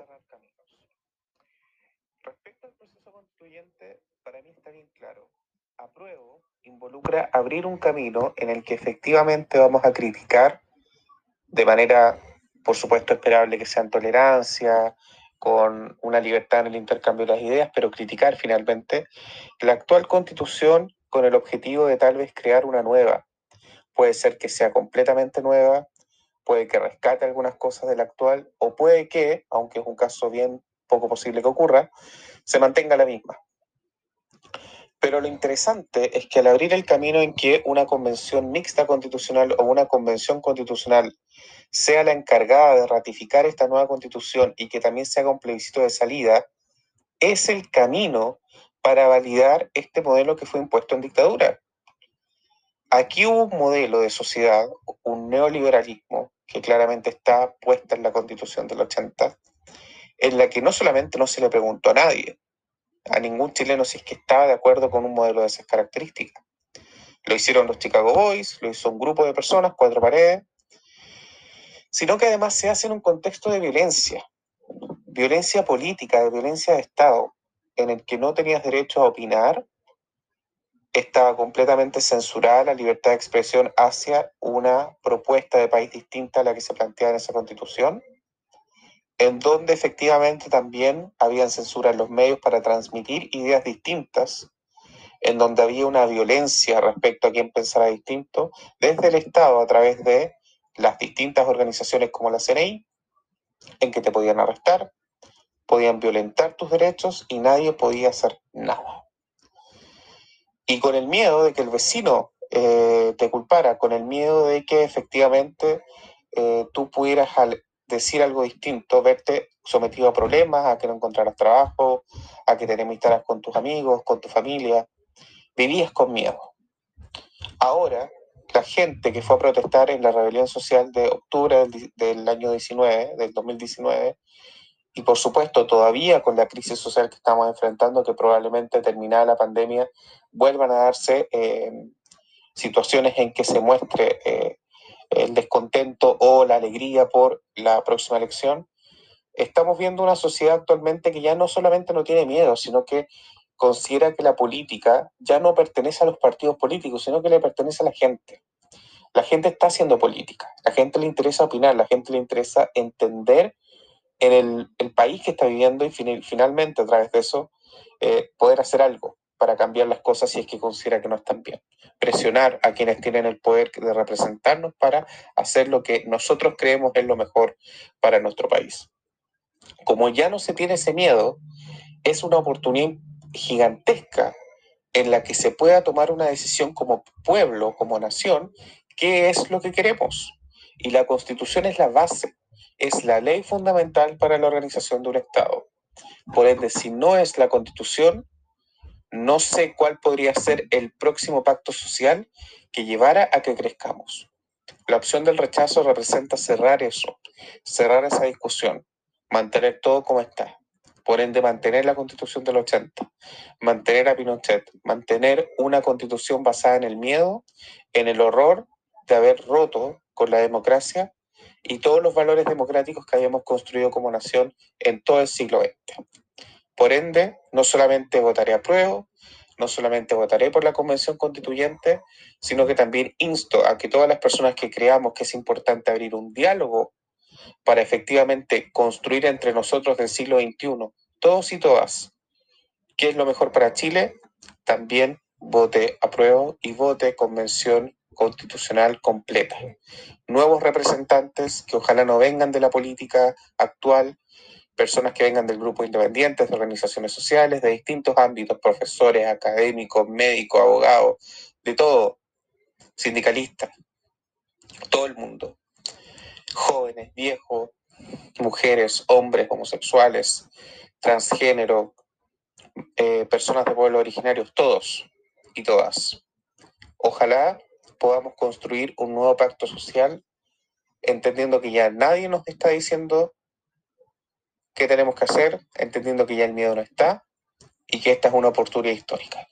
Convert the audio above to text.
cerrar caminos. Respecto al proceso constituyente, para mí está bien claro. Apruebo involucra abrir un camino en el que efectivamente vamos a criticar de manera, por supuesto, esperable que sea en tolerancia, con una libertad en el intercambio de las ideas, pero criticar finalmente la actual constitución con el objetivo de tal vez crear una nueva. Puede ser que sea completamente nueva, puede que rescate algunas cosas de la actual, o puede que, aunque es un caso bien poco posible que ocurra, se mantenga la misma. Pero lo interesante es que al abrir el camino en que una convención mixta constitucional o una convención constitucional sea la encargada de ratificar esta nueva constitución y que también se haga un plebiscito de salida, es el camino para validar este modelo que fue impuesto en dictadura. Aquí hubo un modelo de sociedad, un neoliberalismo, que claramente está puesta en la constitución del 80, en la que no solamente no se le preguntó a nadie, a ningún chileno si es que estaba de acuerdo con un modelo de esas características. Lo hicieron los Chicago Boys, lo hizo un grupo de personas, cuatro paredes, sino que además se hace en un contexto de violencia, violencia política, de violencia de Estado, en el que no tenías derecho a opinar, estaba completamente censurada la libertad de expresión hacia una propuesta de país distinta a la que se planteaba en esa constitución, en donde efectivamente también habían censura en los medios para transmitir ideas distintas, en donde había una violencia respecto a quien pensara distinto, desde el Estado a través de las distintas organizaciones como la CNI, en que te podían arrestar, podían violentar tus derechos y nadie podía hacer nada. Y con el miedo de que el vecino eh, te culpara, con el miedo de que efectivamente eh, tú pudieras decir algo distinto, verte sometido a problemas, a que no encontraras trabajo, a que te enemistara con tus amigos, con tu familia, vivías con miedo. Ahora la gente que fue a protestar en la rebelión social de octubre del, año 19, del 2019, y por supuesto todavía con la crisis social que estamos enfrentando, que probablemente terminada la pandemia, vuelvan a darse eh, situaciones en que se muestre eh, el descontento o la alegría por la próxima elección. Estamos viendo una sociedad actualmente que ya no solamente no tiene miedo, sino que considera que la política ya no pertenece a los partidos políticos, sino que le pertenece a la gente. La gente está haciendo política, la gente le interesa opinar, la gente le interesa entender en el, país que está viviendo y finalmente a través de eso eh, poder hacer algo para cambiar las cosas si es que considera que no están bien. Presionar a quienes tienen el poder de representarnos para hacer lo que nosotros creemos es lo mejor para nuestro país. Como ya no se tiene ese miedo, es una oportunidad gigantesca en la que se pueda tomar una decisión como pueblo, como nación, qué es lo que queremos. Y la constitución es la base, es la ley fundamental para la organización de un Estado. Por ende, si no es la constitución, no sé cuál podría ser el próximo pacto social que llevara a que crezcamos. La opción del rechazo representa cerrar eso, cerrar esa discusión, mantener todo como está por ende mantener la constitución del 80, mantener a Pinochet, mantener una constitución basada en el miedo, en el horror de haber roto con la democracia y todos los valores democráticos que habíamos construido como nación en todo el siglo XX. Por ende, no solamente votaré a prueba, no solamente votaré por la Convención Constituyente, sino que también insto a que todas las personas que creamos que es importante abrir un diálogo para efectivamente construir entre nosotros del siglo XXI, todos y todas, qué es lo mejor para Chile, también vote apruebo y vote convención constitucional completa. Nuevos representantes que ojalá no vengan de la política actual, personas que vengan del grupo independientes, de organizaciones sociales, de distintos ámbitos, profesores, académicos, médicos, abogados, de todo, sindicalistas, todo el mundo jóvenes, viejos, mujeres, hombres, homosexuales, transgénero, eh, personas de pueblos originarios, todos y todas. Ojalá podamos construir un nuevo pacto social entendiendo que ya nadie nos está diciendo qué tenemos que hacer, entendiendo que ya el miedo no está y que esta es una oportunidad histórica.